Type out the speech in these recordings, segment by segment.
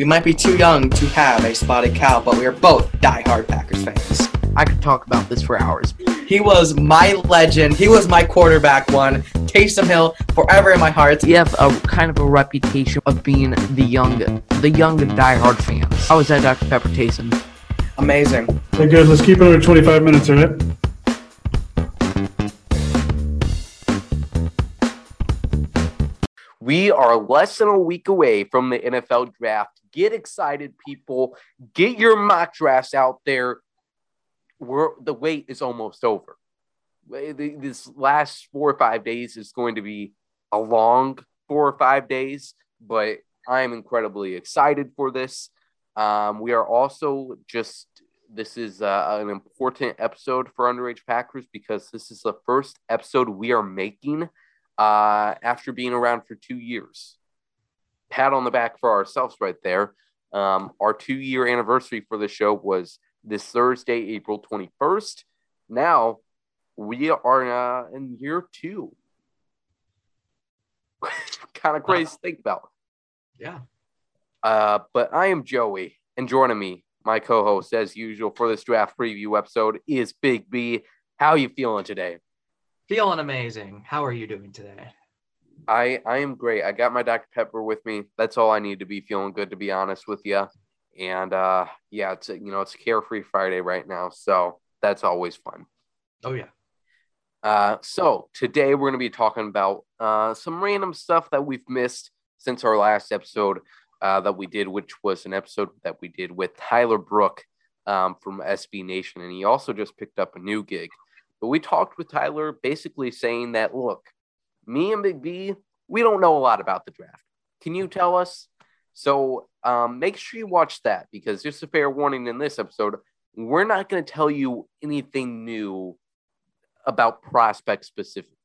We might be too young to have a spotted cow, but we are both die-hard Packers fans. I could talk about this for hours. He was my legend. He was my quarterback one. Taysom Hill forever in my heart. You have a kind of a reputation of being the young, the young diehard fans. How was that, Dr. Pepper Taysom? Amazing. Okay, good. Let's keep it under 25 minutes, all right? We are less than a week away from the NFL draft. Get excited, people. Get your mock drafts out there. We're, the wait is almost over. This last four or five days is going to be a long four or five days, but I'm incredibly excited for this. Um, we are also just, this is uh, an important episode for Underage Packers because this is the first episode we are making uh, after being around for two years. Pat on the back for ourselves right there. Um, our two year anniversary for the show was this Thursday, April 21st. Now we are uh, in year two. kind of crazy to think about. Yeah. Uh, but I am Joey, and joining me, my co-host as usual for this draft preview episode is Big B. How you feeling today? Feeling amazing. How are you doing today? I I am great. I got my Dr. Pepper with me. That's all I need to be feeling good, to be honest with you. And uh, yeah, it's a, you know it's Carefree Friday right now, so that's always fun. Oh yeah. Uh, so today we're going to be talking about uh, some random stuff that we've missed since our last episode uh, that we did, which was an episode that we did with Tyler Brook um, from SB Nation, and he also just picked up a new gig. But we talked with Tyler basically saying that, look, me and Big B, we don't know a lot about the draft. Can you tell us? So um, make sure you watch that because just a fair warning in this episode, we're not going to tell you anything new about prospects specifically.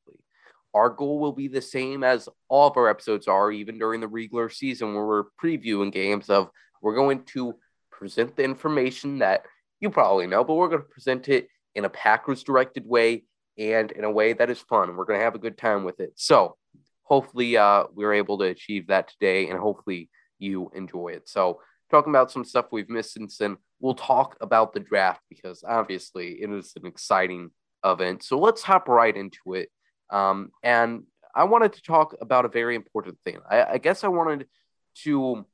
Our goal will be the same as all of our episodes are, even during the regular season where we're previewing games of we're going to present the information that you probably know, but we're going to present it in a Packers directed way and in a way that is fun. We're going to have a good time with it. So hopefully uh, we're able to achieve that today and hopefully you enjoy it. So talking about some stuff we've missed since then, we'll talk about the draft because obviously it is an exciting event. So let's hop right into it. Um, and I wanted to talk about a very important thing. I, I guess I wanted to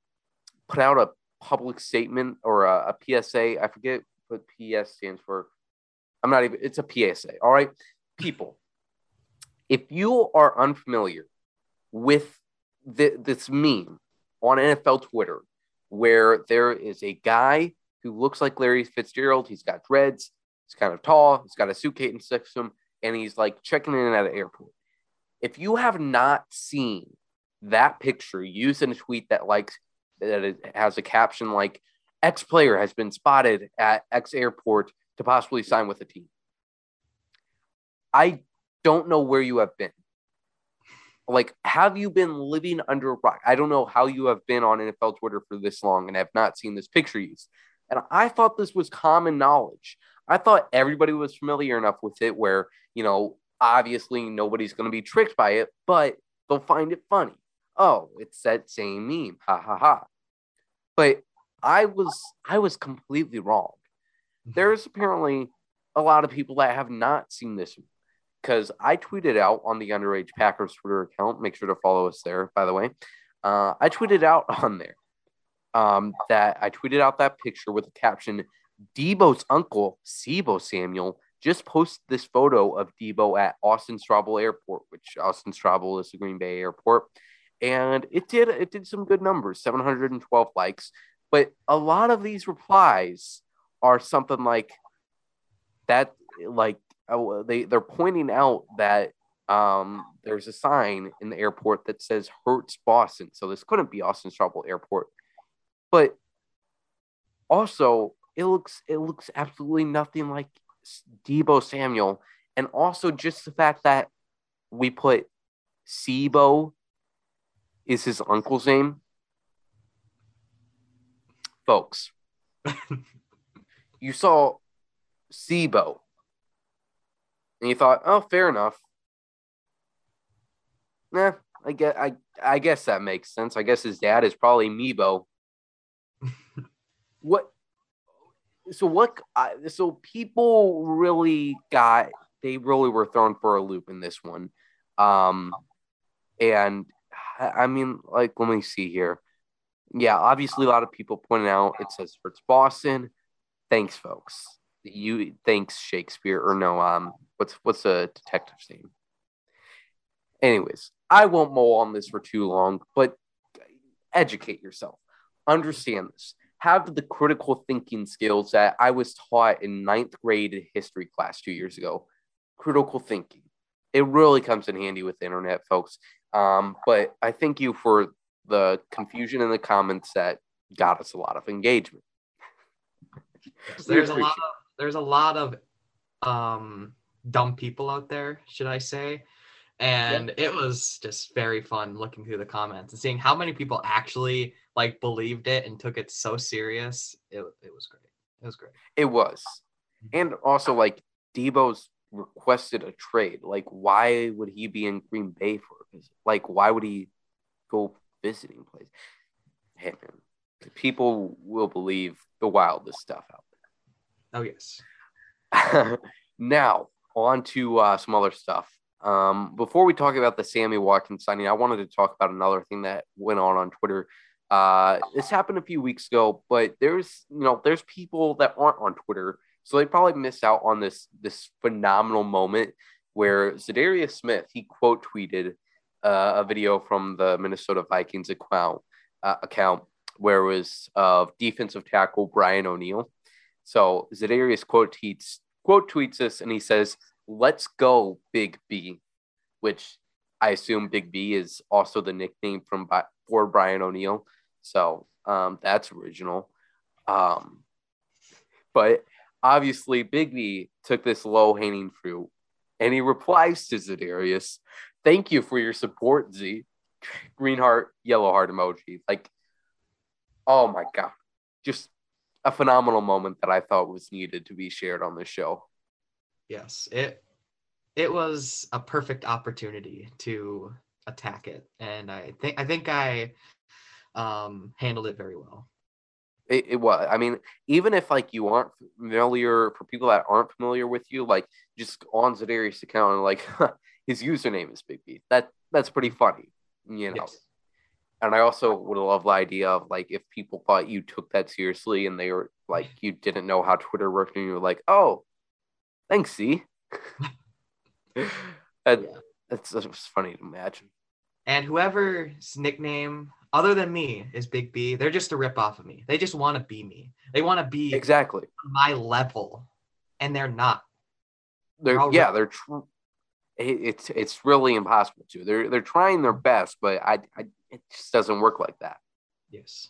put out a public statement or a, a PSA. I forget what PS stands for. I'm not even, it's a PSA. All right. People, if you are unfamiliar with the, this meme on NFL Twitter, where there is a guy who looks like Larry Fitzgerald, he's got dreads, he's kind of tall, he's got a suitcase to him, and he's like checking in at an airport. If you have not seen that picture used in a tweet that likes that it has a caption like X player has been spotted at X airport to possibly sign with a team. I don't know where you have been. Like, have you been living under a rock? I don't know how you have been on NFL Twitter for this long and have not seen this picture used. And I thought this was common knowledge. I thought everybody was familiar enough with it where, you know, obviously nobody's going to be tricked by it, but they'll find it funny. Oh, it's that same meme. Ha ha ha. But I was I was completely wrong. There's apparently a lot of people that have not seen this because I tweeted out on the Underage Packers Twitter account. Make sure to follow us there, by the way. Uh, I tweeted out on there um, that I tweeted out that picture with the caption Debo's uncle, Deebo Samuel, just posted this photo of Deebo at Austin Straubel Airport, which Austin Straubel is the Green Bay airport. And it did it did some good numbers, 712 likes. But a lot of these replies are something like that, like oh, they they're pointing out that um, there's a sign in the airport that says Hertz Boston. So this couldn't be Austin Straubel Airport. But also, it looks it looks absolutely nothing like Deebo Samuel, and also just the fact that we put Sebo is his uncle's name folks, you saw SIBO and you thought, oh, fair enough. Nah, I guess I I guess that makes sense. I guess his dad is probably Meebo. what? So what? I so people really got they really were thrown for a loop in this one, um, and I mean, like, let me see here. Yeah, obviously, a lot of people pointing out it says Fritz Boston. Thanks, folks. You thanks Shakespeare or no? Um, what's what's a detective's name? Anyways, I won't mull on this for too long, but educate yourself. Understand this. Have the critical thinking skills that I was taught in ninth grade history class two years ago. Critical thinking. It really comes in handy with the internet, folks. Um, but I thank you for the confusion in the comments that got us a lot of engagement. There's a lot of there's a lot of um dumb people out there should i say and it was just very fun looking through the comments and seeing how many people actually like believed it and took it so serious it, it was great it was great It was. And also, like, Deebo's requested a trade. Like, why would he be in Green Bay for? Like, why would he go visiting place? Hey, man, people will believe the wildest stuff out there. oh yes now, on to uh, some other stuff. Um, before we talk about the Sammy Watkins signing, I wanted to talk about another thing that went on on Twitter. Uh, this happened a few weeks ago, but there's you know there's people that aren't on Twitter, so they probably missed out on this this phenomenal moment where Za'Darius Smith he quote tweeted uh, a video from the Minnesota Vikings account uh, account where was of defensive tackle Brian O'Neill. So Za'Darius quote tweets quote tweets this and he says, "Let's go, Big B," which I assume Big B is also the nickname from for Brian O'Neill. So um, that's original. Um, but obviously, Big B took this low hanging fruit and he replies to Za'Darius, Thank you for your support, Z. Green heart, yellow heart emoji. Like, oh my God. Just a phenomenal moment that I thought was needed to be shared on this show. yes it it was a perfect opportunity to attack it and i think i think i um handled it very well It, it was. I mean, even if like you aren't familiar, for people that aren't familiar with you, like just on Za'Darius' account and like his username is Big B. That that's pretty funny, you know. yes And I also would love the idea of like if people thought you took that seriously and they were like you didn't know how Twitter worked and you were like, oh, thanks, that, Yeah. That's that's funny to imagine. And whoever's nickname other than me is Big B, they're just a rip off of me. They just want to be me. They want to be Exactly. my level, and they're not. They're All yeah, right. they're tr- it, it's it's really impossible to. They're they're trying their best, but I, I it just doesn't work like that. Yes.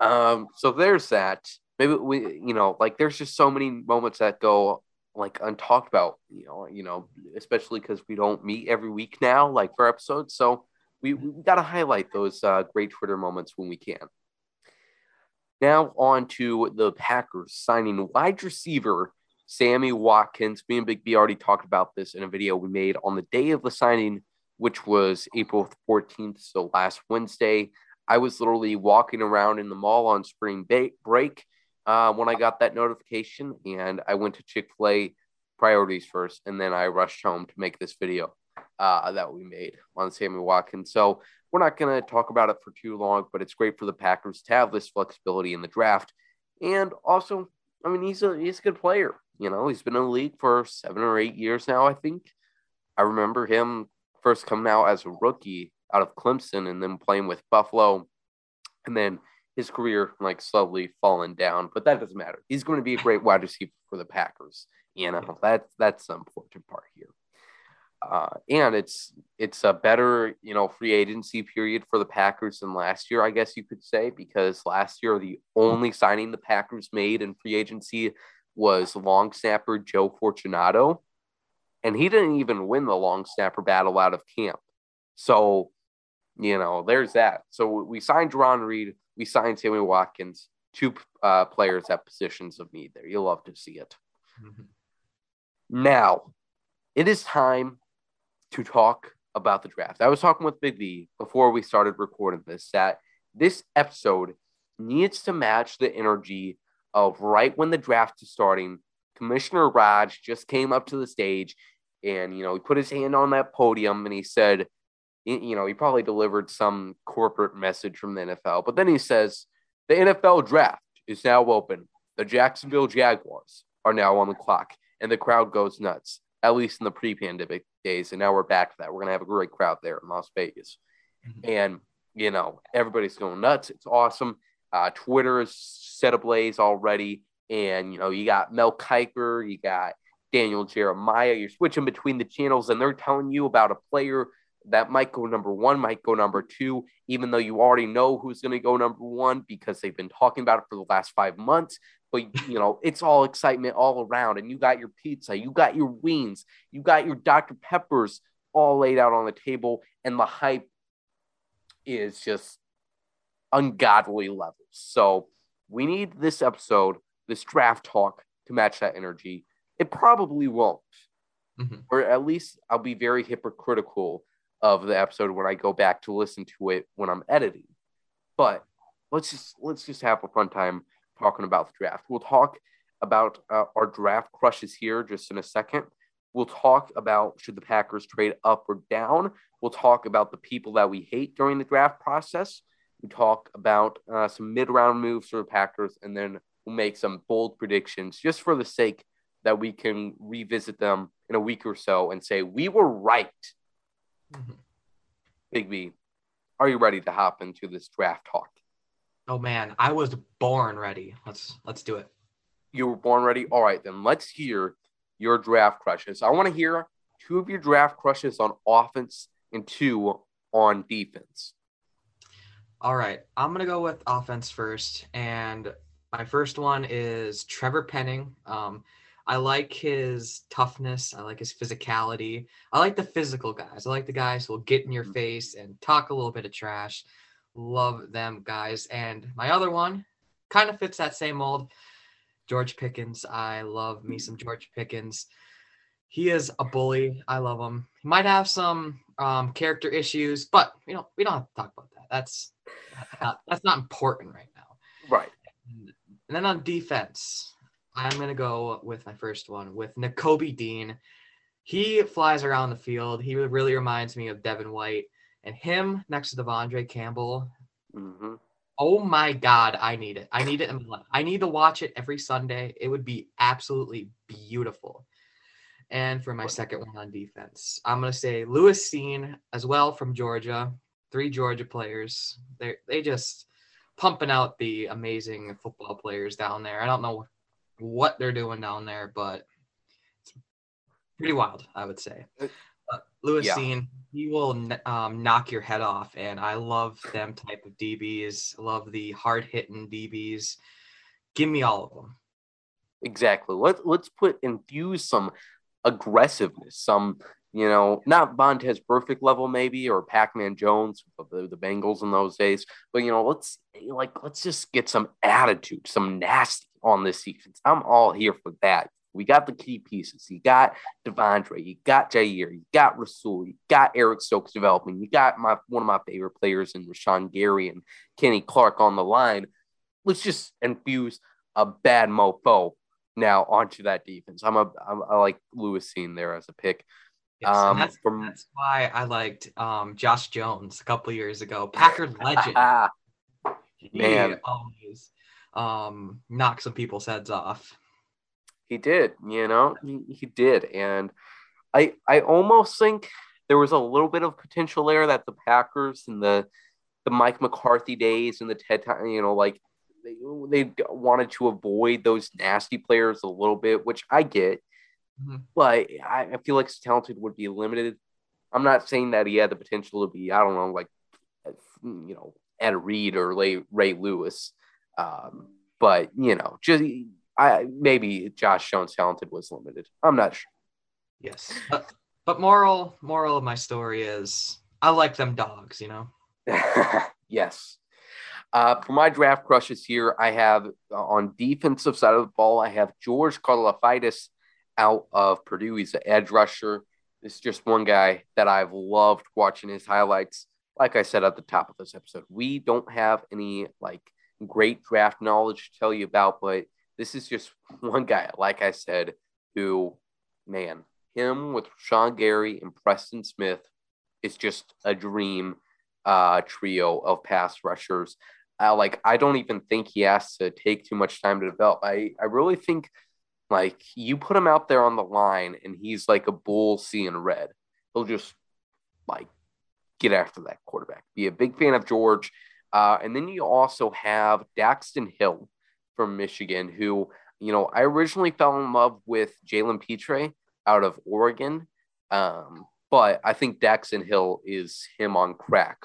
Um, so there's that. Maybe we, you know, like there's just so many moments that go like untalked about. You know, you know, especially because we don't meet every week now, like for episodes. So we we got to highlight those uh, great Twitter moments when we can. Now on to the Packers signing wide receiver Sammy Watkins. Me and Big B already talked about this in a video we made on the day of the signing, which was April 14th, so last Wednesday. I was literally walking around in the mall on spring break uh, when I got that notification, and I went to Chick fil A priorities first, and then I rushed home to make this video uh, that we made on Sammy Watkins. So we're not going to talk about it for too long, but it's great for the Packers to have this flexibility in the draft. And also, I mean, he's a he's a good player. You know, he's been in the league for seven or eight years now, I think. I remember him first coming out as a rookie out of Clemson and then playing with Buffalo. And then his career like slowly falling down, but that doesn't matter. He's going to be a great wide receiver for the Packers. You know, that's that's the important part here. Uh, and it's it's a better you know free agency period for the Packers than last year, I guess you could say, because last year the only signing the Packers made in free agency was long snapper Joe Fortunato, and he didn't even win the long snapper battle out of camp. So, you know, there's that. So we signed Jarran Reed, we signed Sammy Watkins, two uh, players at positions of need. There, you'll love to see it. Mhm. Now, it is time to talk about the draft. I was talking with Big V before we started recording this that this episode needs to match the energy of right when the draft is starting. Commissioner Rog just came up to the stage and, you know, he put his hand on that podium and he said, you know, he probably delivered some corporate message from the NFL, but then he says, the NFL draft is now open. The Jacksonville Jaguars are now on the clock, and the crowd goes nuts, at least in the pre pandemic days. And now we're back to that. We're going to have a great crowd there in Las Vegas. Mm-hmm. And, you know, everybody's going nuts. It's awesome. Uh, Twitter is set ablaze already. And, you know, you got Mel Kiper, you got Daniel Jeremiah. You're switching between the channels, and they're telling you about a player that might go number one, might go number two, even though you already know who's going to go number one because they've been talking about it for the last five months. But, you know, it's all excitement all around. And you got your pizza, you got your wings, you got your Dr. Peppers all laid out on the table. And the hype is just ungodly levels. So we need this episode, this draft talk to match that energy. It probably won't. Mm-hmm. Or at least I'll be very hypocritical of the episode when I go back to listen to it when I'm editing. But let's just let's just have a fun time talking about the draft. We'll talk about uh, our draft crushes here just in a second. We'll talk about should the Packers trade up or down. We'll talk about the people that we hate during the draft process. We talk about uh, some mid-round moves for the Packers, and then we'll make some bold predictions just for the sake that we can revisit them in a week or so and say we were right Mm-hmm. Big B, are you ready to hop into this draft talk? Oh man, I was born ready. Let's let's do it. You were born ready. All right, then let's hear your draft crushes. I want to hear two of your draft crushes on offense and two on defense. All right, I'm gonna go with offense first, and my first one is Trevor Penning. Um, I like his toughness. I like his physicality. I like the physical guys. I like the guys who will get in your mm-hmm. face and talk a little bit of trash. Love them guys. And my other one kind of fits that same mold. George Pickens. I love me some George Pickens. He is a bully. I love him. He might have some um, character issues, but you know we don't have to talk about that. That's not, that's not important right now. Right. And then on defense, I'm gonna go with my first one with Nakobe Dean. He flies around the field. He really reminds me of Devin White, and him next to De'Vondre Campbell. Mm-hmm. Oh my God, I need it. I need it in my life. I need to watch it every Sunday. It would be absolutely beautiful. And for my second one on defense, I'm gonna say Lewis Cine as well from Georgia. Three Georgia players. They they just pumping out the amazing football players down there. I don't know what they're doing down there, but it's pretty wild, I would say. Uh, Lewis yeah. He will um, knock your head off, and I love them type of DBs. Love the hard hitting DBs. Give me all of them. Exactly. Let let's put infuse some aggressiveness, some you know, not Vontaze Burfict level maybe or Pac-Man Jones the, the Bengals in those days, but you know, let's like let's just get some attitude, some nasty on this defense. I'm all here for that. We got the key pieces. You got De'Vondre, you got Jaire, you got Rasul, you got Eric Stokes developing, you got my one of my favorite players in Rashan Gary and Kenny Clark on the line. Let's just infuse a bad mofo now onto that defense. I'm a I'm, I like Lewis Cine there as a pick. Yes, um, that's, from, that's why I liked um, Josh Jones a couple years ago. Packers legend. Man, always um, knock some people's heads off. He did, you know, he, he did, and I I almost think there was a little bit of potential there that the Packers and the the Mike McCarthy days and the Ted, you know, like they, they wanted to avoid those nasty players a little bit, which I get. Mm-hmm. But I, I feel like talented would be limited. I'm not saying that he had the potential to be, I don't know, like, you know, Ed Reed or Ray, Ray Lewis. Um, but you know, just I maybe Josh Jones talented was limited. I'm not sure. Yes, but, but moral moral of my story is I like them dogs. You know. yes. Uh, for my draft crushes here, I have uh, on defensive side of the ball, I have George Karlaftis out of Purdue. He's an edge rusher. This is just one guy that I've loved watching his highlights. Like I said at the top of this episode, we don't have any like great draft knowledge to tell you about, but this is just one guy, like I said, who, man, him with Sean Gary and Preston Smith is just a dream uh, trio of pass rushers. Uh, like I don't even think he has to take too much time to develop. I I really think like you put him out there on the line and he's like a bull seeing red. He'll just like get after that quarterback. Be a big fan of George. Uh, and then you also have Daxton Hill from Michigan, who, you know, I originally fell in love with Jalen Pitre out of Oregon. Um, but I think Daxton Hill is him on crack.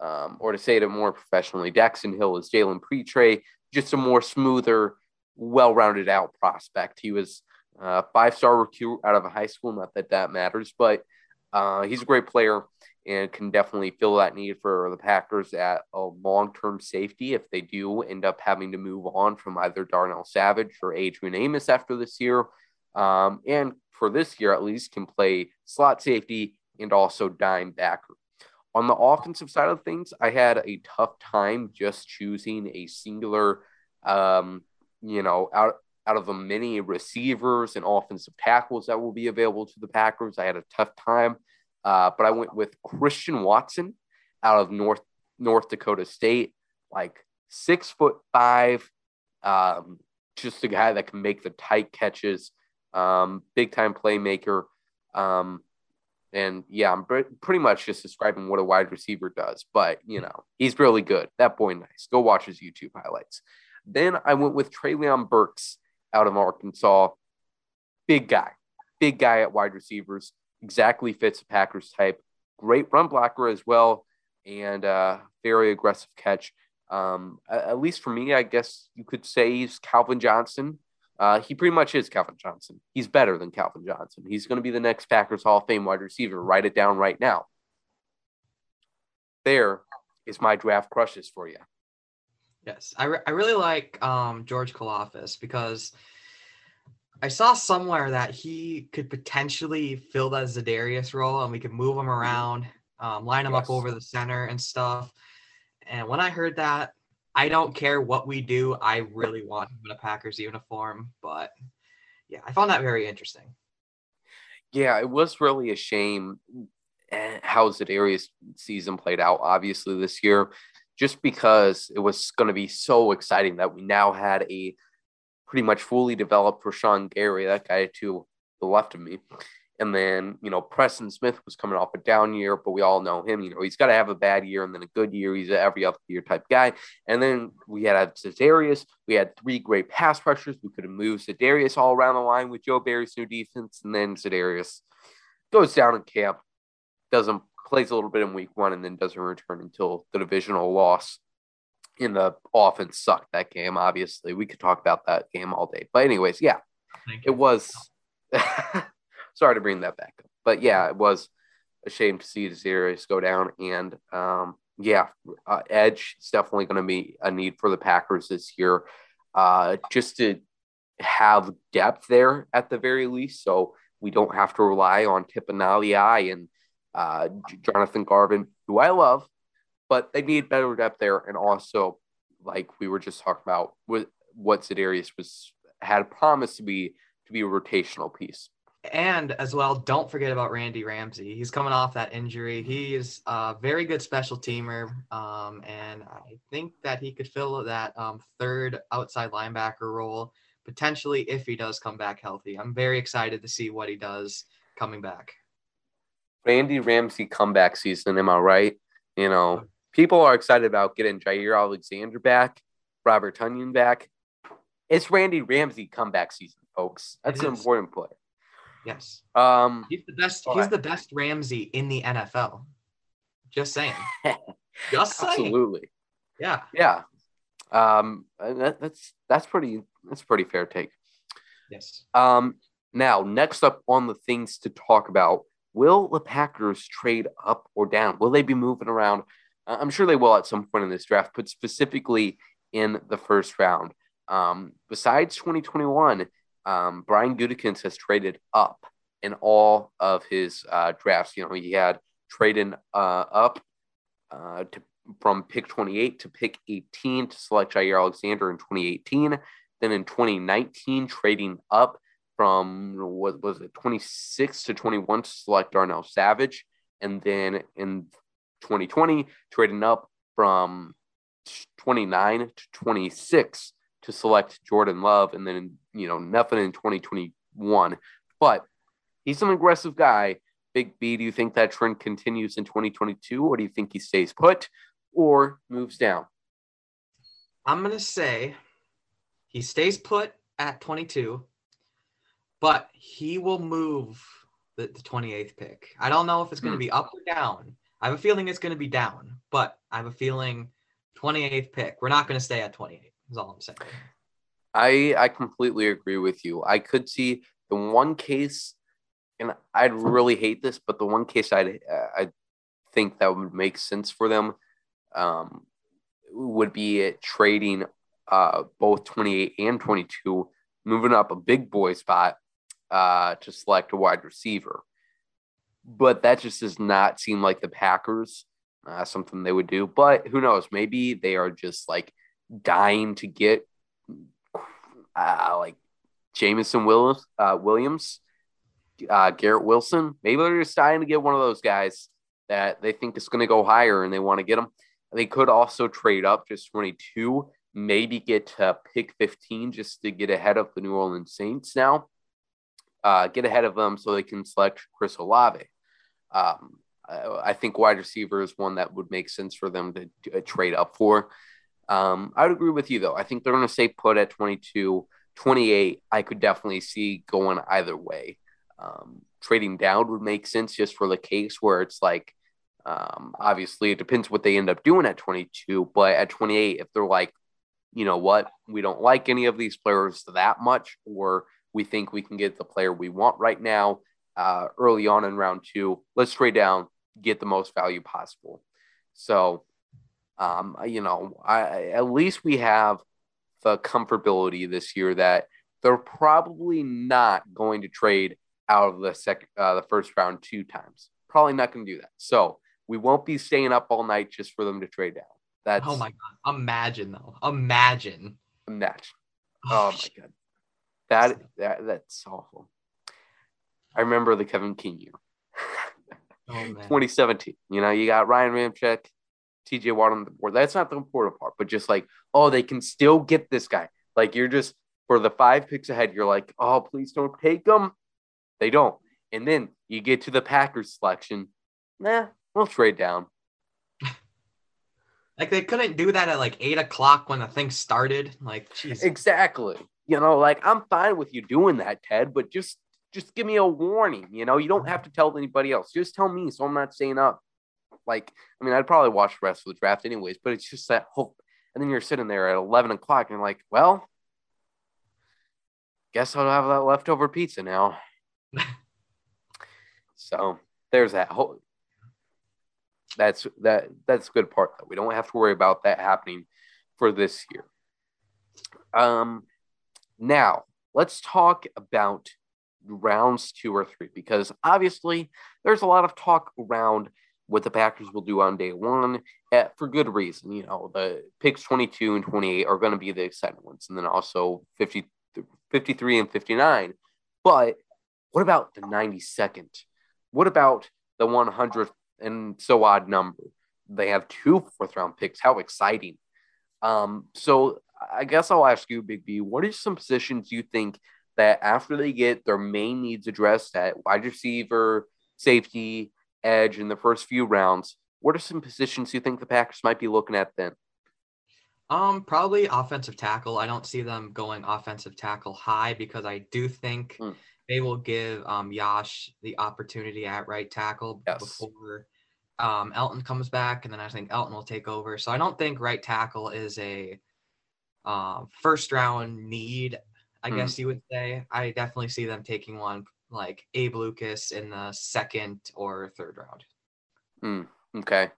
Um, or to say it more professionally, Daxton Hill is Jalen Pitre, just a more smoother, well rounded out prospect. He was a five star recruit out of a high school, not that that matters, but uh, he's a great player and can definitely fill that need for the Packers at a long term safety if they do end up having to move on from either Darnell Savage or Adrian Amos after this year. Um, and for this year, at least, can play slot safety and also dime backer. On the offensive side of things, I had a tough time just choosing a singular, um, you know, out out of the many receivers and offensive tackles that will be available to the Packers. I had a tough time uh, but I went with Christian Watson out of North North Dakota State, like six foot five, um, just a guy that can make the tight catches, um, big time playmaker. Um, and yeah, I'm pretty much just describing what a wide receiver does, but you know, he's really good. That boy, nice. Go watch his YouTube highlights. Then I went with Treylon Burks out of Arkansas. Big guy, big guy at wide receivers exactly fits a Packers type. Great run blocker as well, and uh, very aggressive catch. Um, at least for me, I guess you could say he's Calvin Johnson. Uh, he pretty much is Calvin Johnson. He's better than Calvin Johnson. He's going to be the next Packers Hall of Fame wide receiver. Write it down right now. There is my draft crushes for you. Yes, I, re- I really like um, George Karlaftis because – I saw somewhere that he could potentially fill that Za'Darius role, and we could move him around, um, line him yes. up over the center and stuff. And when I heard that, I don't care what we do. I really want him in a Packers uniform, but yeah, I found that very interesting. Yeah, it was really a shame eh, how Za'Darius season played out. Obviously, this year, just because it was going to be so exciting that we now had a pretty much fully developed Rashan Gary, that guy to the left of me. And then, you know, Preston Smith was coming off a down year, but we all know him. You know, he's got to have a bad year and then a good year. He's an every other year type guy. And then we had Za'Darius. We had three great pass rushers. We could have moved Za'Darius all around the line with Joe Barry's new defense. And then Za'Darius goes down in camp, doesn't plays a little bit in week one, and then doesn't return until the divisional loss in the offense sucked that game. Obviously, we could talk about that game all day. But anyways, yeah, it was. sorry to bring that back up, but yeah, it was a shame to see the series go down. And um, yeah, uh, edge is definitely going to be a need for the Packers this year, uh, just to have depth there at the very least, so we don't have to rely on Tipa Galeai and uh, Jonathan Garvin, who I love, but they need better depth there. And also, like we were just talking about, with what Za'Darius was had promised to be to be a rotational piece. And as well, don't forget about Randy Ramsey. He's coming off that injury. He is a very good special teamer, um, and I think that he could fill that um, third outside linebacker role potentially if he does come back healthy. I'm very excited to see what he does coming back. Randy Ramsey comeback season, am I right? You know, people are excited about getting Jaire Alexander back, Robert Tonyan back. It's Randy Ramsey comeback season, folks. That's an important player. Yes. Um, he's the best. He's right. the best Ramsey in the NFL. Just saying. Just saying. Absolutely. Yeah. Yeah. Um, that, that's that's pretty that's pretty fair take. Yes. Um, now next up on the things to talk about, will the Packers trade up or down? Will they be moving around? I'm sure they will at some point in this draft, but specifically in the first round. Um, besides 2021, um, Brian Gutekunst has traded up in all of his uh, drafts. You know, he had trading uh, up uh, to from pick 28 to pick 18 to select Jaire Alexander in 2018. Then in 2019, trading up from what was it 26 to 21 to select Darnell Savage. And then in 2020, trading up from 29 to 26 to select Jordan Love. And then, you know, nothing in 2021. But he's an aggressive guy. Big B, do you think that trend continues in 2022, or do you think he stays put or moves down? I'm to say he stays put at 22, but he will move the, the 28th pick. I don't know if it's going to Hmm. be up or down. I have a feeling it's going to be down, but I have a feeling 28th pick. We're not going to stay at 28. Is all I'm saying. I I completely agree with you. I could see the one case, and I'd really hate this, but the one case I'd I think that would make sense for them, um, would be it trading uh both 28 and 22, moving up a big boy spot uh to select a wide receiver. But that just does not seem like the Packers uh, something they would do. But who knows? Maybe they are just like dying to get uh, like Jameson Williams, uh, Williams, uh, Garrett Wilson. Maybe they're just dying to get one of those guys that they think is going to go higher and they want to get them. They could also trade up just 22, maybe get to pick 15 just to get ahead of the New Orleans Saints now. Uh, get ahead of them so they can select Chris Olave. Um, I, think wide receiver is one that would make sense for them to uh, trade up for. Um, I would agree with you, though. I think they're going to stay put at 22. 28, I could definitely see going either way. Um, trading down would make sense just for the case where it's like, um, obviously, it depends what they end up doing at 22. But at 28, if they're like, you know what, we don't like any of these players that much, or we think we can get the player we want right now uh, early on in round two, let's trade down, get the most value possible. So, um, you know, I, at least we have the comfortability this year that they're probably not going to trade out of the second, uh, the first round two times. Probably not going to do that. So we won't be staying up all night just for them to trade down. That's Oh my god! Imagine though. Imagine. a match. Oh my god, that that that's awful. I remember the Kevin King year, Oh, 2017. You know, you got Ryan Ramczyk, TJ Watt on the board. That's not the important part, but just like, oh, they can still get this guy. Like you're just for the five picks ahead, you're like, oh, please don't take them. They don't, and then you get to the Packers selection. Nah, we'll trade down. Like they couldn't do that at like eight o'clock when the thing started. Like. Exactly. You know, like I'm fine with you doing that, Ted, but just just give me a warning. You know, you don't have to tell anybody else. Just tell me so I'm not staying up. Like, I mean, I'd probably watch the rest of the draft anyways, but it's just that hope. And then you're sitting there at 11 o'clock and you're like, well, guess I'll have that leftover pizza now. so there's that whole. That's that. That's a good part. Though. We don't have to worry about that happening for this year. Um, now let's talk about rounds two or three because obviously there's a lot of talk around what the Packers will do on day one eh, for good reason. You know, the picks 22 and 28 are going to be the exciting ones, and then also 50, 53 and 59. But what about the 92nd? What about the 100th and so odd number? They have two fourth round picks. How exciting! Um, so I guess I'll ask you, Big B, what are some positions you think that after they get their main needs addressed at wide receiver, safety, edge in the first few rounds, what are some positions you think the Packers might be looking at then? Um, probably offensive tackle. I don't see them going offensive tackle high because I do think Hmm. they will give um Yosh the opportunity at right tackle Yes. before um Elgton comes back, and then I think Elgton will take over. So I don't think right tackle is a um first round need. I Hmm. guess you would say. I definitely see them taking one like Abe Lucas in the second or third round. Okay.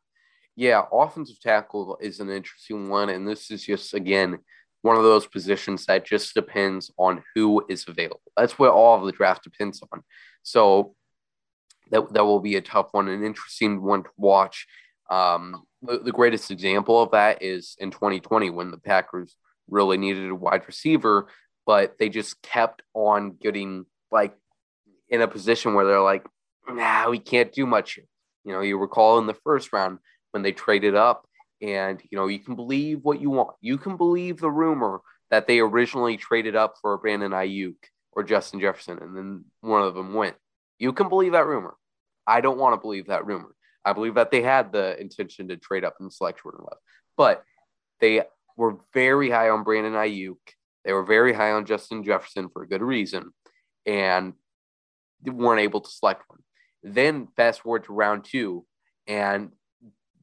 Yeah, offensive tackle is an interesting one. And this is just, again, one of those positions that just depends on who is available. That's what all of the draft depends on. So that, that will be a tough one, an interesting one to watch. Um, the, the greatest example of that is in 2020 when the Packers really needed a wide receiver, but they just kept on getting like in a position where they're like, nah, we can't do much. You know, you recall in the first round when they traded up, and you know, you can believe what you want. You can believe the rumor that they originally traded up for Brandon Aiyuk or Justin Jefferson, and then one of them went. You can believe that rumor. I don't want to believe that rumor. I believe that they had the intention to trade up and select Jordan Love, but they were very high on Brandon Aiyuk. They were very high on Justin Jefferson for a good reason, and weren't able to select one. Then fast forward to round two, and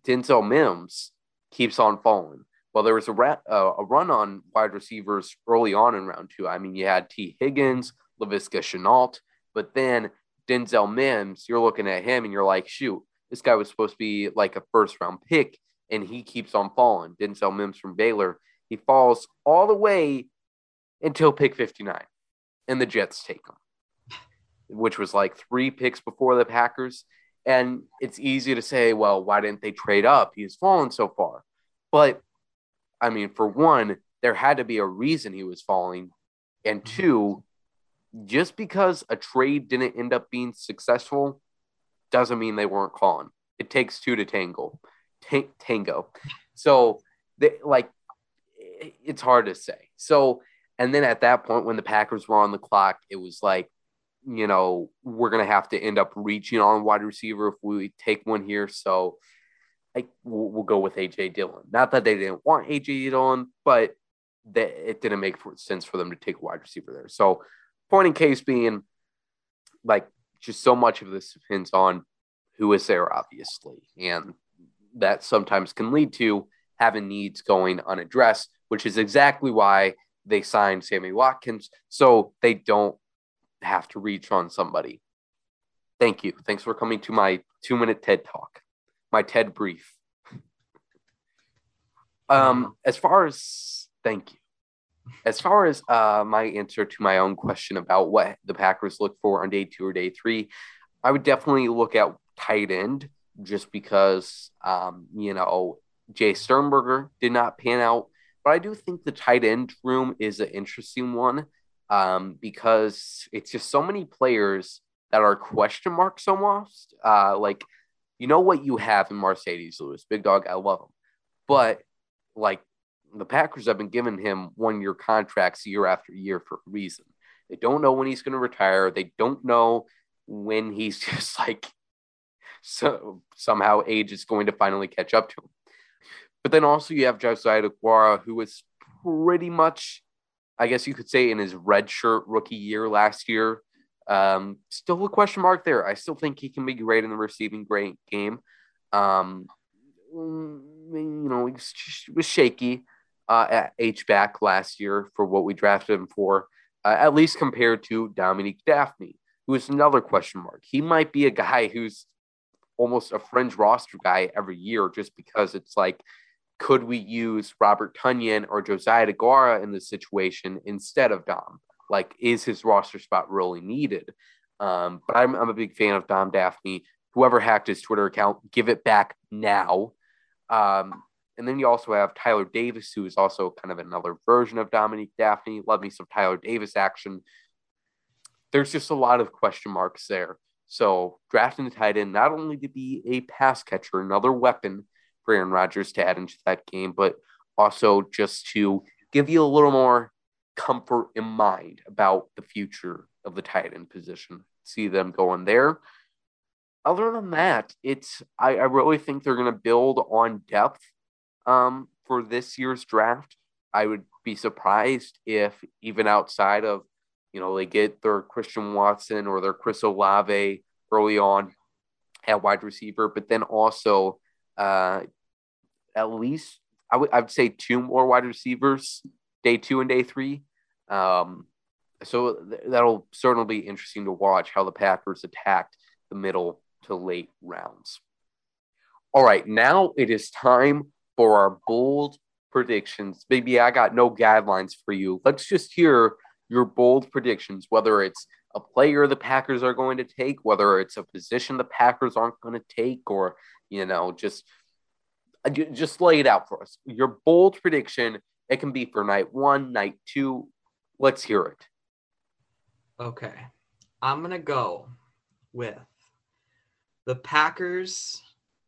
Denzel Mims keeps on falling. Well, there was a, ra- uh, a run on wide receivers early on in round two. I mean, you had Tee Higgins, Laviska Shenault, but then Denzel Mims, you're looking at him and you're like, shoot, this guy was supposed to be like a first round pick, and he keeps on falling. Denzel Mims from Baylor, he falls all the way until pick 59, and the Jets take him, which was like three picks before the Packers. And it's easy to say, well, why didn't they trade up? He's fallen so far. But I mean, for one, there had to be a reason he was falling. And mm-hmm. two, just because a trade didn't end up being successful doesn't mean they weren't calling. It takes two to tango. Tango. So, they, like, it's hard to say. So, and then at that point, when the Packers were on the clock, it was like, you know, we're going to have to end up reaching on wide receiver if we take one here. So, I, we'll, we'll go with AJ Dillon. Not that they didn't want AJ Dillon, but that it didn't make sense for them to take a wide receiver there. So, point in case being, like, just so much of this depends on who is there, obviously, and that sometimes can lead to having needs going unaddressed, which is exactly why they signed Sammy Watkins, so they don't have to reach on somebody. Thank you. Thanks for coming to my two minute TED talk, my TED brief. Um, as far as thank you. As far as uh, my answer to my own question about what the Packers look for on day two or day three, I would definitely look at tight end just because, um, you know, Jace Sternberger did not pan out. But I do think the tight end room is an interesting one um, because it's just so many players that are question marks almost. Uh, like, you know what you have in Marcedes Lewis, big dog, I love him. But like the Packers have been giving him one year contracts year after year for a reason. They don't know when he's going to retire. They don't know when he's just like so somehow age is going to finally catch up to him. But then also you have Josiah Deguara, who was pretty much, I guess you could say, in his red shirt rookie year last year. Um, still a question mark there. I still think he can be great in the receiving great game. Um, you know, he was shaky uh, at H back last year for what we drafted him for, uh, at least compared to Dominique Dafney, who is another question mark. He might be a guy who's almost a fringe roster guy every year just because it's like, could we use Robert Tonyan or Josiah Deguara in this situation instead of Dom? Like, is his roster spot really needed? Um, but I'm, I'm a big fan of Dom Dafney. Whoever hacked his Twitter account, give it back now. Um, and then you also have Tyler Davis, who is also kind of another version of Dominique Dafney. Love me some Tyler Davis action. There's just a lot of question marks there. So drafting the tight end not only to be a pass catcher, another weapon for Aaron Rodgers to add into that game, but also just to give you a little more comfort in mind about the future of the tight end position. See them going there. Other than that, it's I, I really think they're going to build on depth um, for this year's draft. I would be surprised if even outside of, you know, they get their Christian Watson or their Chris Olave early on at wide receiver, but then also uh, at least I would I would say two more wide receivers, day two and day three. Um, so th- that'll certainly be interesting to watch how the Packers attacked the middle to late rounds. All right, now it is time for our bold predictions. Baby, I got no guidelines for you. Let's just hear your bold predictions, whether it's a player the Packers are going to take, whether it's a position the Packers aren't going to take, or, you know, just uh, just lay it out for us. Your bold prediction. It can be for night one, night two. Let's hear it. Okay. I'm going to go with the Packers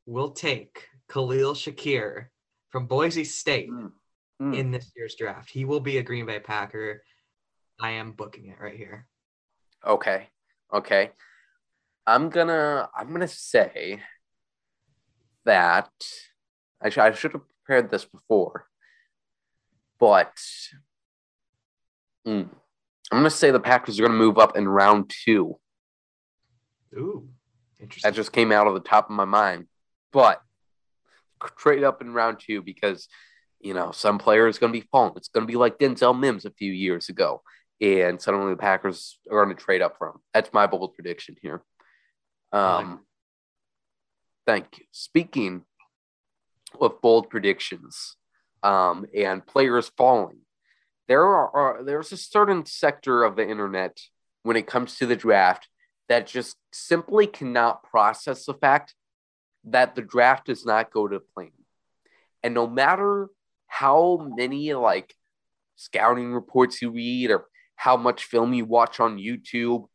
will take Khalil Shakir from Boise State Mm. Mm. in this year's draft. He will be a Green Bay Packer. I am booking it right here. Okay. Okay. I'm gonna I'm gonna say that I, sh- I should have prepared this before, but mm, I'm gonna say the Packers are gonna move up in round two. Ooh, interesting. That just came out of the top of my mind, but trade up in round two because you know some player is gonna be falling. It's gonna be like Denzel Mims a few years ago, and suddenly the Packers are gonna trade up from. That's my bold prediction here. Um, thank you. Speaking of bold predictions, um, and players falling, there are, are there's a certain sector of the internet when it comes to the draft that just simply cannot process the fact that the draft does not go to plan. And no matter how many like scouting reports you read or how much film you watch on YouTube,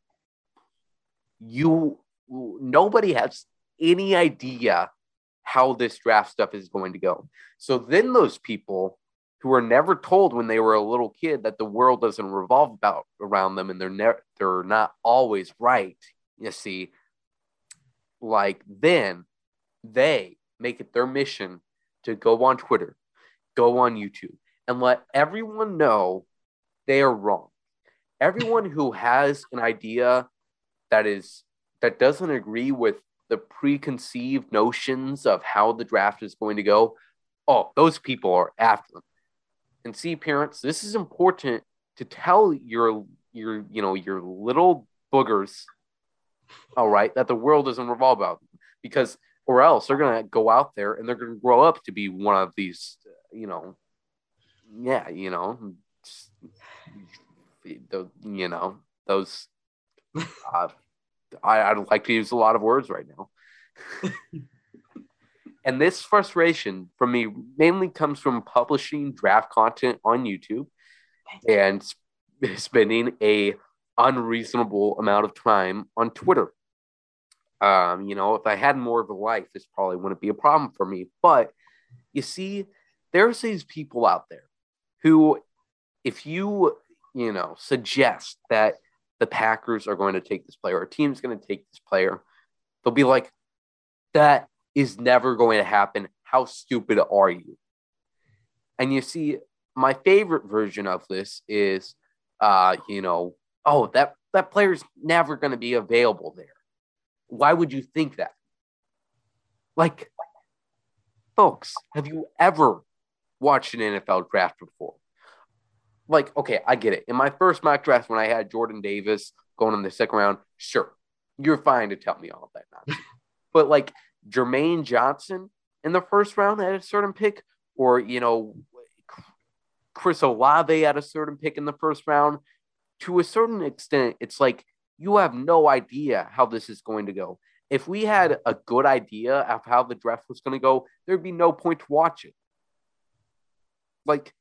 you nobody has any idea how this draft stuff is going to go. So then those people who were never told when they were a little kid that the world doesn't revolve about around them and they're never they're not always right, you see, like then they make it their mission to go on Twitter, go on YouTube, and let everyone know they are wrong. Everyone who has an idea that is that doesn't agree with the preconceived notions of how the draft is going to go, oh, those people are after them. And see, parents, this is important to tell your your you know your little boogers, all right, that the world doesn't revolve about them because or else they're gonna go out there and they're gonna grow up to be one of these, you know, yeah, you know, the you know those. Uh, I, I'd like to use a lot of words right now. and this frustration from me mainly comes from publishing draft content on YouTube and sp- spending a unreasonable amount of time on Twitter. Um, you know, if I had more of a life, this probably wouldn't be a problem for me. But you see, there's these people out there who, if you, you know, suggest that the Packers are going to take this player, or a team's going to take this player, they'll be like, that is never going to happen. How stupid are you? And you see, my favorite version of this is, uh, you know, oh, that that player's never going to be available there. Why would you think that? Like, folks, have you ever watched an NFL draft before? Like, okay, I get it. In my first mock draft, when I had Jordan Davis going in the second round, sure, you're fine to tell me all of that nonsense. but like Jermaine Johnson in the first round at a certain pick, or you know, Chris Olave at a certain pick in the first round, to a certain extent, it's like you have no idea how this is going to go. If we had a good idea of how the draft was going to go, there'd be no point to watch it. Like,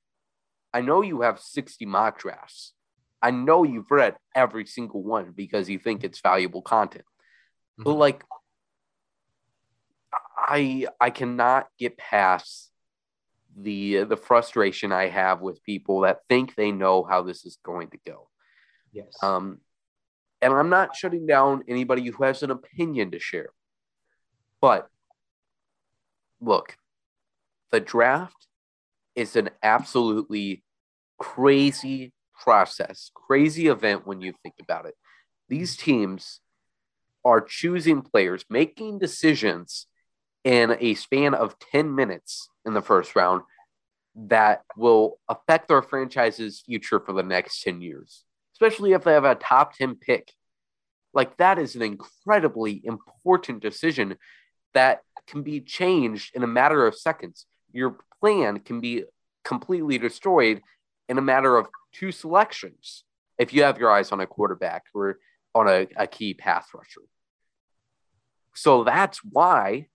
I know you have 60 mock drafts. I know you've read every single one because you think it's valuable content. But Mhm. like I I cannot get past the the frustration I have with people that think they know how this is going to go. Yes. Um, and I'm not shutting down anybody who has an opinion to share. But look, the draft is an absolutely crazy process, crazy event when you think about it. These teams are choosing players, making decisions in a span of 10 minutes in the first round that will affect their franchise's future for the next 10 years, especially if they have a top 10 pick. Like, that is an incredibly important decision that can be changed in a matter of seconds. Your plan can be completely destroyed in a matter of two selections if you have your eyes on a quarterback or on a, a key pass rusher. So that's why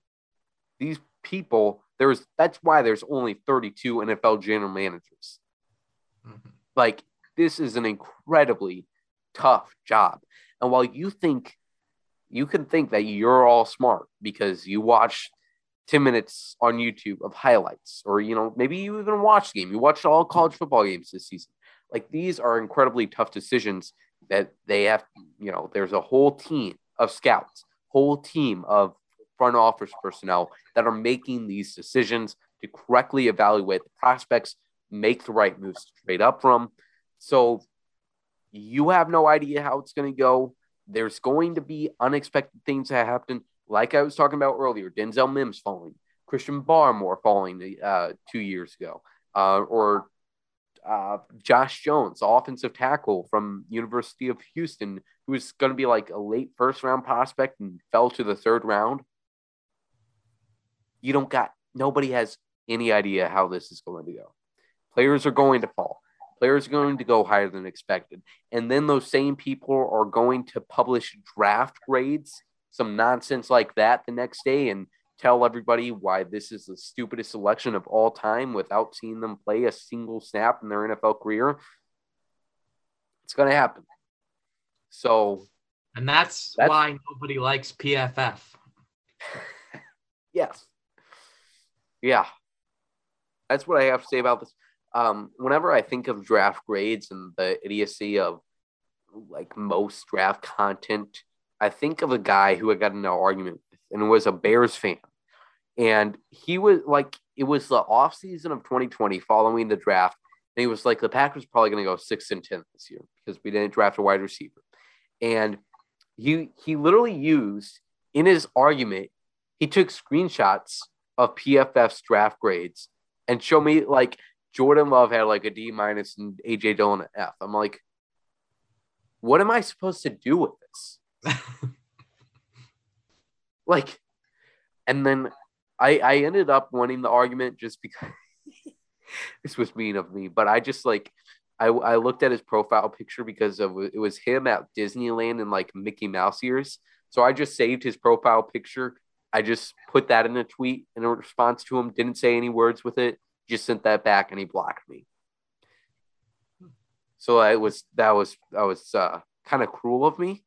these people There's that's why there's only 32 NFL general managers. Mhm. Like this is an incredibly tough job. And while you think you can think that you're all smart because you watch 10 minutes on YouTube of highlights, or you know, maybe you even watch the game, you watched all college football games this season. Like these are incredibly tough decisions that they have, you know, there's a whole team of scouts, whole team of front office personnel that are making these decisions to correctly evaluate the prospects, make the right moves to trade up from. So you have no idea how it's going to go. There's going to be unexpected things that happen. Like I was talking about earlier, Denzel Mims falling, Christian Barmore falling uh, two years ago, uh, or uh, Josh Jones, offensive tackle from University of Houston, who was going to be like a late first round prospect and fell to the third round. You don't got nobody has any idea how this is going to go. Players are going to fall. Players are going to go higher than expected. And then those same people are going to publish draft grades, some nonsense like that the next day, and tell everybody why this is the stupidest selection of all time without seeing them play a single snap in their NFL career. It's going to happen. So, And that's, That's- why nobody likes PFF. yes. Yeah. That's what I have to say about this. Um, whenever I think of draft grades and the idiocy of like most draft content, I think of a guy who I got in an argument with and was a Bears fan. And he was like, it was the offseason of 2020 following the draft. And he was like, the Packers probably going to go six and 10 this year because we didn't draft a wide receiver. And he, he literally used in his argument, he took screenshots of PFF's draft grades and showed me like Jordan Love had like a D minus and AJ Dillon an F. I'm like, what am I supposed to do with this? like, and then I I ended up winning the argument just because this was mean of me, but I just like I I looked at his profile picture because of it was him at Disneyland in like Mickey Mouse ears. So I just saved his profile picture. I just put that in a tweet in a response to him. Didn't say any words with it. Just sent that back, and he blocked me. So I was that was that was uh, kind of cruel of me,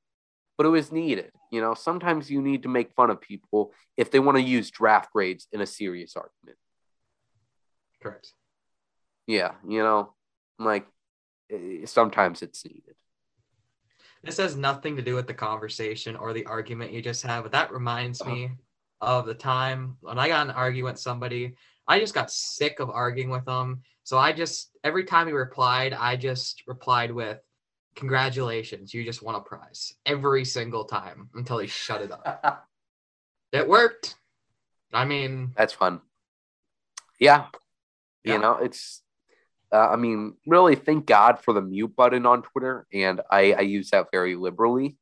but it was needed. You know, sometimes you need to make fun of people if they want to use draft grades in a serious argument. Correct. Yeah, you know, like sometimes it's needed. This has nothing to do with the conversation or the argument you just had, but that reminds uh-huh. me of the time when I got an argument with somebody. I just got sick of arguing with them. So I just, every time he replied, I just replied with, Congratulations, you just won a prize every single time until he shut it up. It worked. I mean, That's fun. Yeah. Yeah. You know, it's, uh, I mean, really thank God for the mute button on Twitter. And I, I use that very liberally.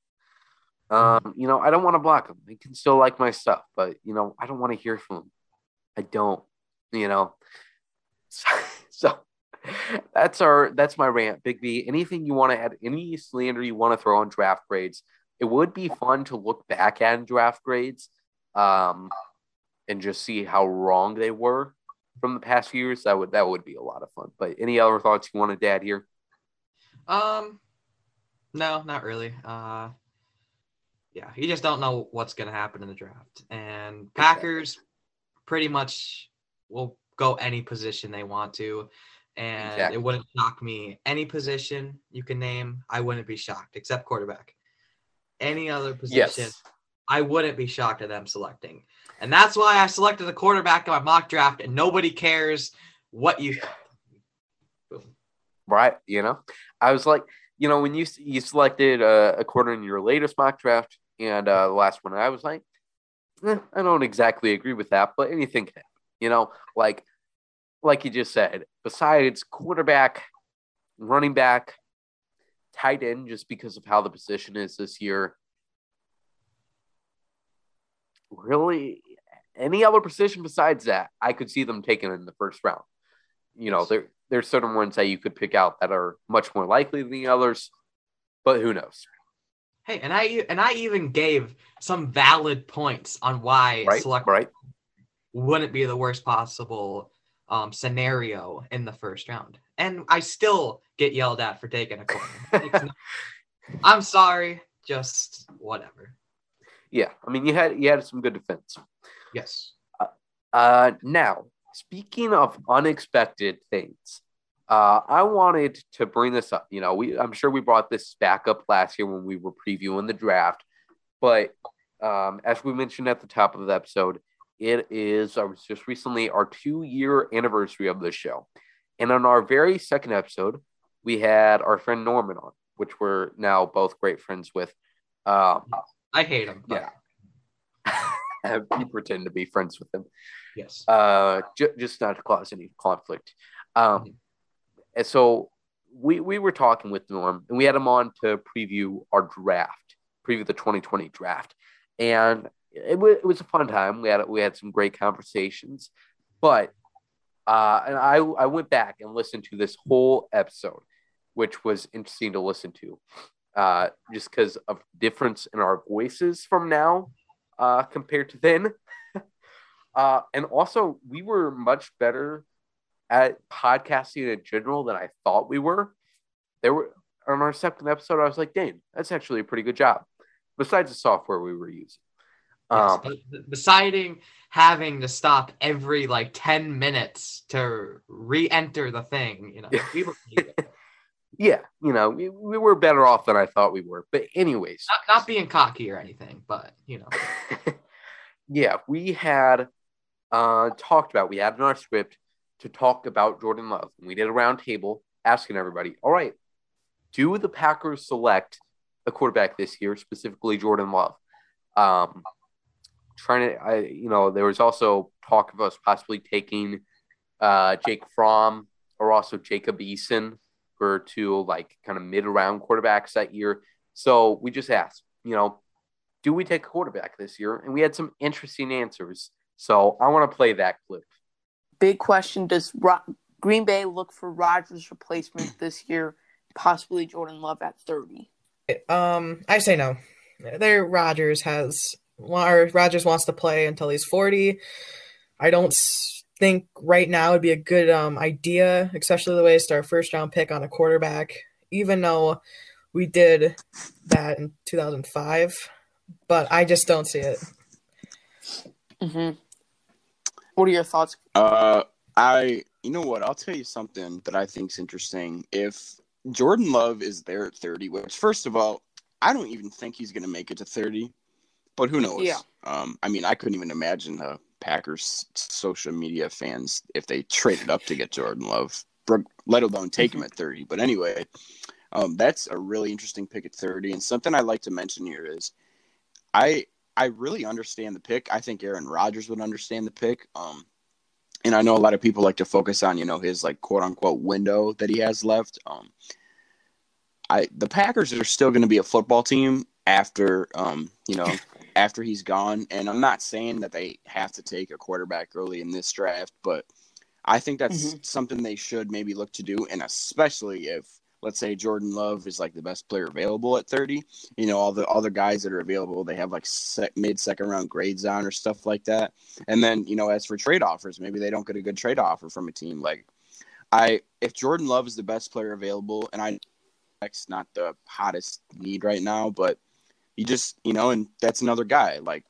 Um, you know, I don't want to block them. They can still like my stuff, but, you know, I don't want to hear from them. I don't, you know. That's our, that's my rant. Big B, anything you want to add, any slander you want to throw on draft grades, it would be fun to look back at draft grades. Um, and just see how wrong they were from the past few years, that would that would be a lot of fun. But any other thoughts you wanted to add here? um, no, not really. Uh, yeah, you just don't know what's going to happen in the draft. And Packers pretty much will go any position they want to. And Exactly. it wouldn't shock me. Any position you can name, I wouldn't be shocked, except quarterback. Any other position, Yes. I wouldn't be shocked at them selecting. And that's why I selected the quarterback in my mock draft, and nobody cares what you Boom. Right. You know, I was like, you know, when you you selected uh, a quarter in your latest mock draft and uh, the last one, I was like, eh, I don't exactly agree with that, but anything. You know, like like you just said, besides quarterback, running back, tight end, just because of how the position is this year. Really, any other position besides that, I could see them taking in the first round. You know, there there's certain ones that you could pick out that are much more likely than the others, but who knows? Hey, and I and I even gave some valid points on why Right, select right. wouldn't be the worst possible um, scenario in the first round. And I still get yelled at for taking a corner. no, I'm sorry, just whatever. Yeah, I mean you had you had some good defense. Yes. Uh, now speaking of unexpected things, uh, I wanted to bring this up. You know, we I'm sure we brought this back up last year when we were previewing the draft, but um, as we mentioned at the top of the episode, it is uh, just recently our two year anniversary of the show. And on our very second episode, we had our friend Norman on, which we're now both great friends with. Um, I hate him. Yeah. we pretend to be friends with him. Yes. Uh, ju- just not to cause any conflict. Um, Mhm. and so we we were talking with Norm, and we had him on to preview our draft, preview the 2020 draft, and it, wa- it was a fun time. We had we had some great conversations, but uh, and I I went back and listened to this whole episode, which was interesting to listen to, uh, just because of difference in our voices from now uh, compared to then. uh, and also, we were much better at podcasting in general than I thought we were. There were on our second episode, I was like, "Dane, that's actually a pretty good job." Besides the software we were using. Yes, Um, deciding having to stop every like 10 minutes to re-enter the thing, you know, we were yeah, you know, we, we were better off than I thought we were. But anyways, not, not being cocky or anything, but you know, yeah, we had uh, talked about, we had in our script to talk about Jordan Love. And we did a round table asking everybody, all right, do the Packers select a quarterback this year, specifically Jordan Love? Um, trying to, I, you know, there was also talk of us possibly taking uh, Jake Fromm or also Jacob Eason for two like kind of mid round quarterbacks that year. So we just asked, you know, do we take a quarterback this year? And we had some interesting answers. So I want to play that clip. Big question: Does Ro- Green Bay look for Rodgers' replacement this year? Possibly Jordan Love at thirty. Um, I say no. There, Rodgers has or Rodgers wants to play until he's forty. I don't think right now would be a good um idea, especially the way to start first round pick on a quarterback. Even though we did that in two thousand five, but I just don't see it. Mm-hmm. What are your thoughts? Uh, I, you know what? I'll tell you something that I think's interesting. If Jordan Love is there at 30, which first of all, I don't even think he's going to make it to 30, but who knows? Yeah. Um, I mean, I couldn't even imagine the Packers social media fans if they traded up to get Jordan Love, let alone take him at 30. But anyway, um, that's a really interesting pick at 30. And something I'd like to mention here is I I really understand the pick. I think Aaron Rodgers would understand the pick. Um, and I know a lot of people like to focus on, you know, his like quote unquote window that he has left. Um, I the Packers are still going to be a football team after, um, you know, after he's gone. And I'm not saying that they have to take a quarterback early in this draft, but I think that's mm-hmm. something they should maybe look to do, and especially if let's say Jordan Love is like the best player available at 30. You know, all the other guys that are available, they have like sec- mid second round grades on or stuff like that. And then, you know, as for trade offers, maybe they don't get a good trade offer from a team. Like, I, if Jordan Love is the best player available, and I, that's not the hottest need right now, but he just, you know, and that's another guy. Like,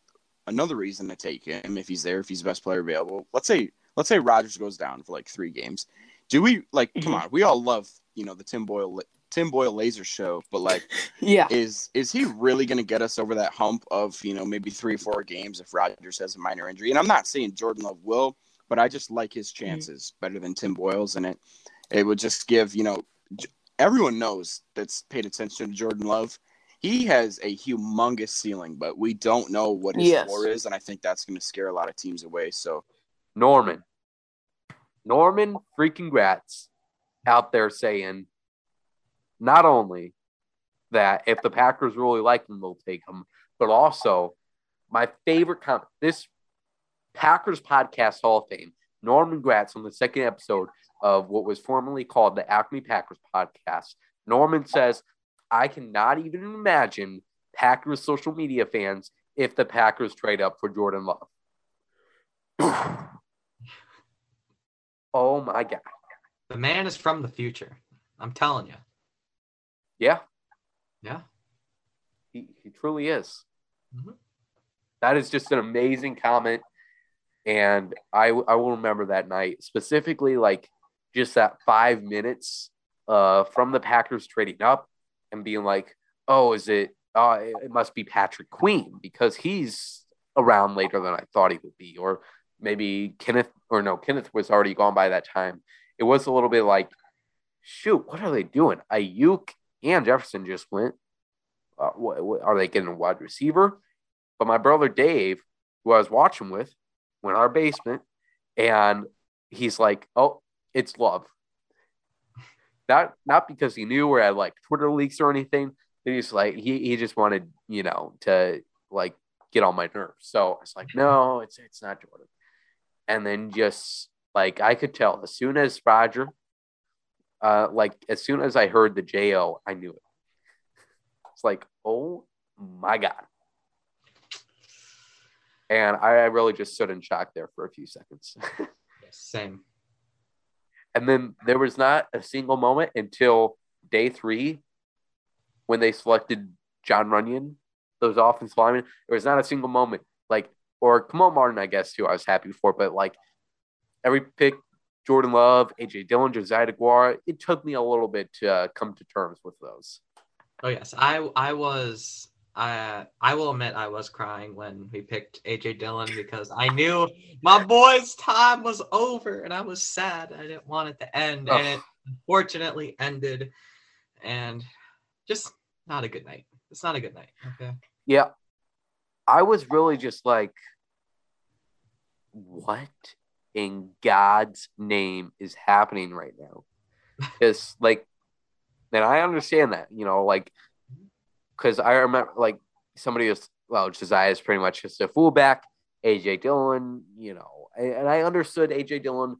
another reason to take him if he's there, if he's the best player available. Let's say, let's say Rodgers goes down for like three games. Do we like? Come mm-hmm. on, we all love you know the Tim Boyle Tim Boyle laser show, but like, Yeah. is is he really going to get us over that hump of you know maybe three or four games if Rodgers has a minor injury? And I'm not saying Jordan Love will, but I just like his mm-hmm. chances better than Tim Boyle's, and it it would just give you know everyone knows that's paid attention to Jordan Love. He has a humongous ceiling, but we don't know what his Yes. floor is, and I think that's going to scare a lot of teams away. So Norman. Norman freaking Gratz out there saying not only that if the Packers really like him, they'll take him, but also my favorite comment this Packers Podcast Hall of Fame, Norman Gratz on the second episode of what was formerly called the Acme Packers Podcast. Norman says, I cannot even imagine Packers social media fans if the Packers trade up for Jordan Love. oh my god. The man is from the future. I'm telling you. Yeah, Yeah. he, he truly is. Mhm. That is just an amazing comment. And I, I will remember that night specifically, like just that five minutes uh, from the Packers trading up and being like, oh, is it, uh, it must be Patrick Queen because he's around later than I thought he would be. Or maybe Kenneth, or no, Kenneth was already gone by that time. It was a little bit like, shoot, what are they doing? Aiyuk and Jefferson just went. Uh, what, what, are they getting a wide receiver? But my brother Dave, who I was watching with, went our basement and he's like, Oh, it's love. Not not because he knew or had like Twitter leaks or anything. But he's like he, he just wanted, you know, to like get on my nerves. So I was like, no, it's it's not Jordan. And then just like I could tell as soon as Roger, uh, like as soon as I heard the Jo, I knew it. It's like, oh my god. And I, I really just stood in shock there for a few seconds. Yes, same. And then there was not a single moment until day three when they selected Jon Runyan, those offensive linemen. There was not a single moment like, or Kamal Martin, I guess, too. I was happy for, but like every pick, Jordan Love, AJ Dillon, Josiah Deguara, it took me a little bit to uh, come to terms with those. Oh yes, I I was I I will admit I was crying when we picked AJ Dillon because I knew my boy's time was over and I was sad. I didn't want it to end, and it unfortunately ended, and just not a good night. It's not a good night. Okay. Yeah. I was really just like, what in God's name is happening right now? Because, like, and I understand that, you know, like, because I remember, like, somebody was, well, Josiah is pretty much just a fullback. AJ Dillon, you know, and I understood AJ Dillon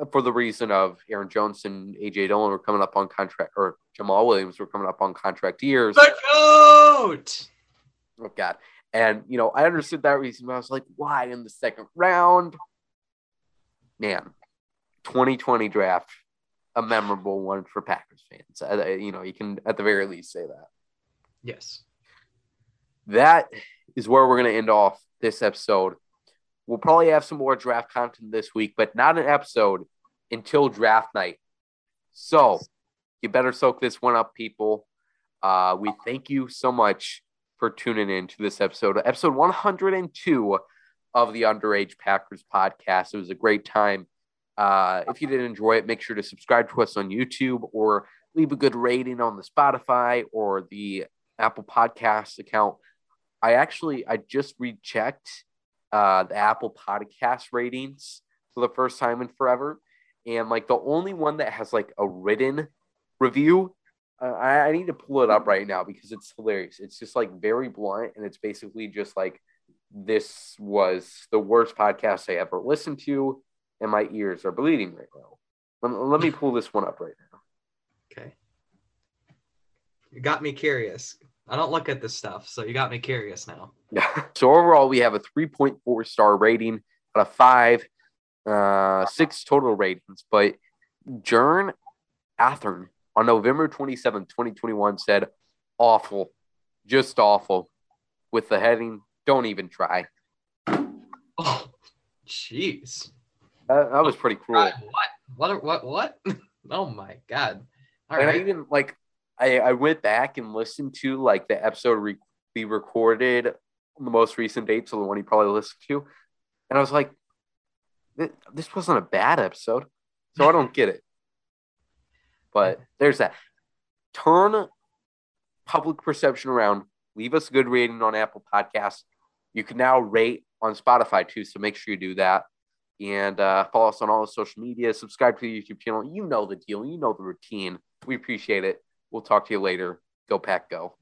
uh, for the reason of Aaron Jones and AJ Dillon were coming up on contract, or Jamaal Williams were coming up on contract years. The goat. Oh God. And you know, I understood that reason, but I was like, why in the second round? Man, 2020 draft, a memorable one for Packers fans. You know, you can at the very least say that. Yes. That is where we're gonna end off this episode. We'll probably have some more draft content this week, but not an episode until draft night. So you better soak this one up, people. Uh, we thank you so much for tuning in to this episode, episode 102 of the Underage Packers podcast. It was a great time. Uh, if you did enjoy it, make sure to subscribe to us on YouTube or leave a good rating on the Spotify or the Apple Podcast account. I actually I just rechecked uh, the Apple Podcast ratings for the first time in forever, and like the only one that has like a written review uh, I, I need to pull it up right now because it's hilarious. It's just like very blunt, and it's basically just like this was the worst podcast I ever listened to, and my ears are bleeding right now. Let, let me pull this one up right now. Got me curious. I don't look at this stuff, so you got me curious now. Yeah. So overall, we have a 3.4 star rating out of five, uh, six total ratings. But Jern Athern on November 27, 2021 said, awful, just awful, with the heading, don't even try. Oh, jeez. That, that was pretty cruel. What? What? What? What? oh my god. All and I even like I, I went back and listened to like the episode re- we recorded on the most recent date, so the one you probably listened to, and I was like, "Th- this wasn't a bad episode, so I don't get it. But there's that. Turn public perception around. Leave us a good rating on Apple Podcasts. You can now rate on Spotify too, so make sure you do that. And uh, follow us on all the social media. Subscribe to the YouTube channel. You know the deal. You know the routine. We appreciate it. We'll talk to you later. Go Pack Go.